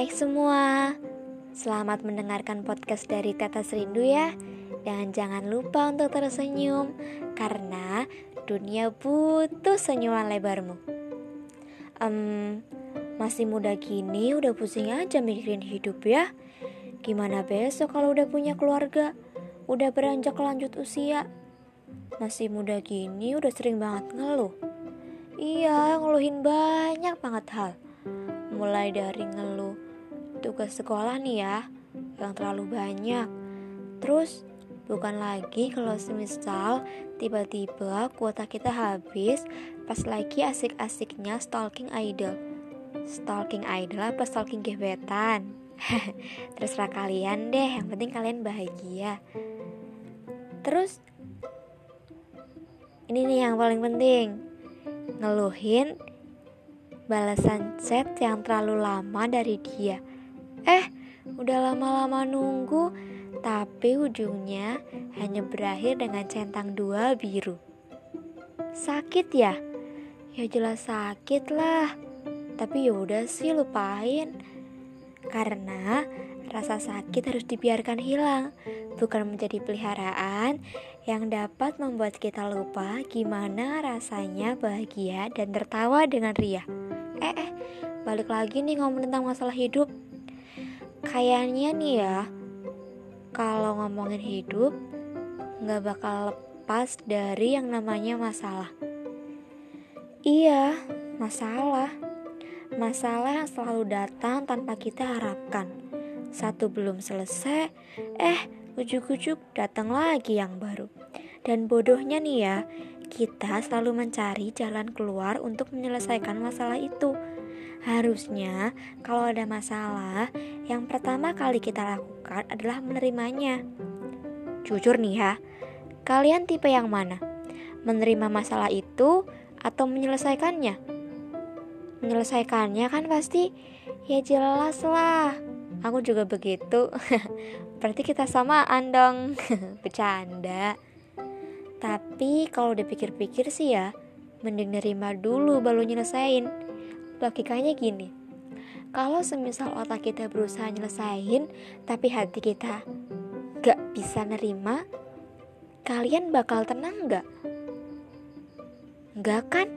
Hai semua, selamat mendengarkan podcast dari Tetes Rindu ya. Dan jangan lupa untuk tersenyum Karena dunia butuh senyuman lebarmu. Um, Masih muda gini udah pusing aja mikirin hidup ya. Gimana besok kalau udah punya keluarga? Udah beranjak lanjut usia? Masih muda gini udah sering banget ngeluh. Iya, ngeluhin banyak banget hal. Mulai dari ngeluh tugas sekolah nih ya yang terlalu banyak. Terus bukan lagi kalau semisal tiba-tiba kuota kita habis pas lagi asik-asiknya stalking idol. Stalking idol apa stalking gebetan? Terserah kalian deh yang penting kalian bahagia. Terus ini nih yang paling penting. Ngeluhin balasan chat yang terlalu lama dari dia. Eh, udah lama-lama nunggu, tapi ujungnya hanya berakhir dengan centang dua biru. Sakit ya? Ya jelas sakit lah. Tapi ya udah sih lupain. Karena rasa sakit harus dibiarkan hilang, bukan menjadi peliharaan yang dapat membuat kita lupa gimana rasanya bahagia dan tertawa dengan ria. Eh, eh, balik lagi nih ngomong tentang masalah hidup. Kayaknya nih ya, kalau ngomongin hidup, nggak bakal lepas dari yang namanya masalah. Iya, masalah. Masalah yang selalu datang tanpa kita harapkan. Satu belum selesai, eh ujuk-ujuk datang lagi yang baru. Dan bodohnya nih ya, kita selalu mencari jalan keluar untuk menyelesaikan masalah itu. Harusnya, kalau ada masalah, yang pertama kali kita lakukan adalah menerimanya. Jujur nih ya, kalian tipe yang mana? Menerima masalah itu atau menyelesaikannya? Menyelesaikannya kan pasti ya jelas lah. Aku juga begitu. Berarti kita samaan dong. Bercanda. Tapi kalau dipikir-pikir sih ya, mending nerima dulu baru nyelesain. Logikanya gini, kalau semisal otak kita berusaha nyelesain, tapi hati kita gak bisa nerima, kalian bakal tenang gak? Gak kan?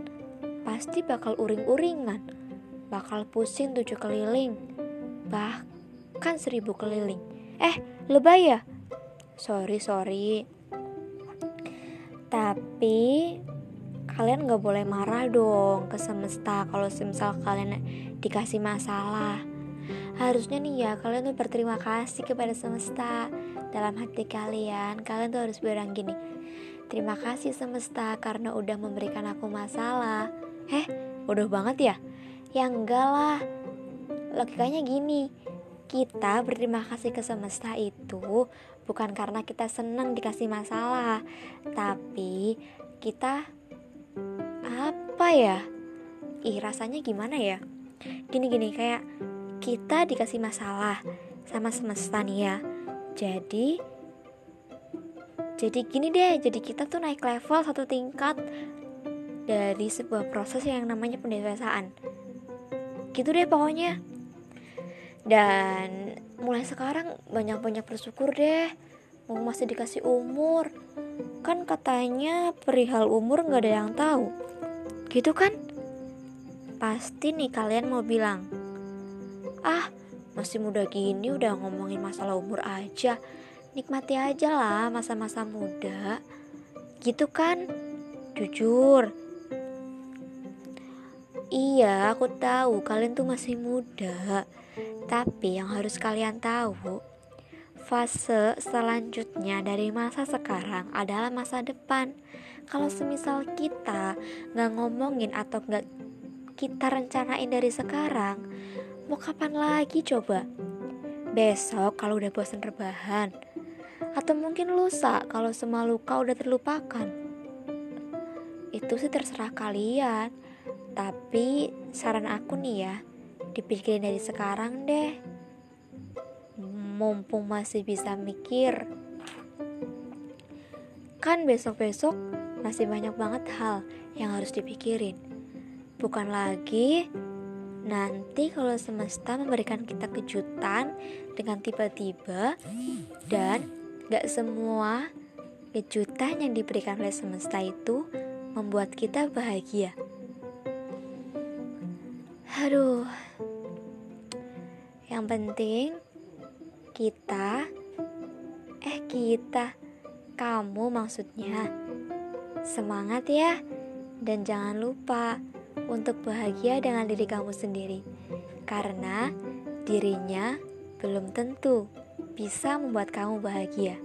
Pasti bakal uring-uringan, bakal pusing tujuh keliling, bahkan seribu keliling. Eh, lebay ya? Sorry, sorry. Tapi kalian gak boleh marah dong ke semesta kalau semisal kalian dikasih masalah. Harusnya nih ya kalian tuh berterima kasih kepada semesta dalam hati kalian. Kalian tuh harus bilang gini. Terima kasih semesta karena udah memberikan aku masalah. Eh, bodoh banget ya? Ya enggak lah. Logikanya gini. Kita berterima kasih ke semesta itu bukan karena kita senang dikasih masalah, tapi kita apa ya? Ih, rasanya gimana ya? Gini-gini kayak kita dikasih masalah sama semesta nih ya. Jadi jadi gini deh, jadi kita tuh naik level satu tingkat dari sebuah proses yang namanya pendewasaan. Gitu deh pokoknya. Dan mulai sekarang banyak-banyak bersyukur deh. Mau masih dikasih umur. Kan katanya perihal umur nggak ada yang tahu. Gitu kan? Pasti nih kalian mau bilang, ah masih muda gini udah ngomongin masalah umur aja. Nikmati aja lah masa-masa muda. Gitu kan? Jujur. Iya, aku tahu kalian tuh masih muda. Tapi yang harus kalian tahu, fase selanjutnya dari masa sekarang adalah masa depan. Kalau semisal kita nggak ngomongin atau nggak kita rencanain dari sekarang, mau kapan lagi coba? Besok kalau udah bosan rebahan, atau mungkin lusa kalau semua luka udah terlupakan. Itu sih terserah kalian. Tapi saran aku nih ya, dipikirin dari sekarang deh mumpung masih bisa mikir. Kan besok-besok masih banyak banget hal yang harus dipikirin. Bukan lagi Nanti kalau semesta memberikan kita kejutan dengan tiba-tiba dan gak semua kejutan yang diberikan oleh semesta itu membuat kita bahagia. Aduh, yang penting kita, eh kita, kamu maksudnya, semangat ya, dan jangan lupa untuk bahagia dengan diri kamu sendiri, karena dirinya belum tentu bisa membuat kamu bahagia.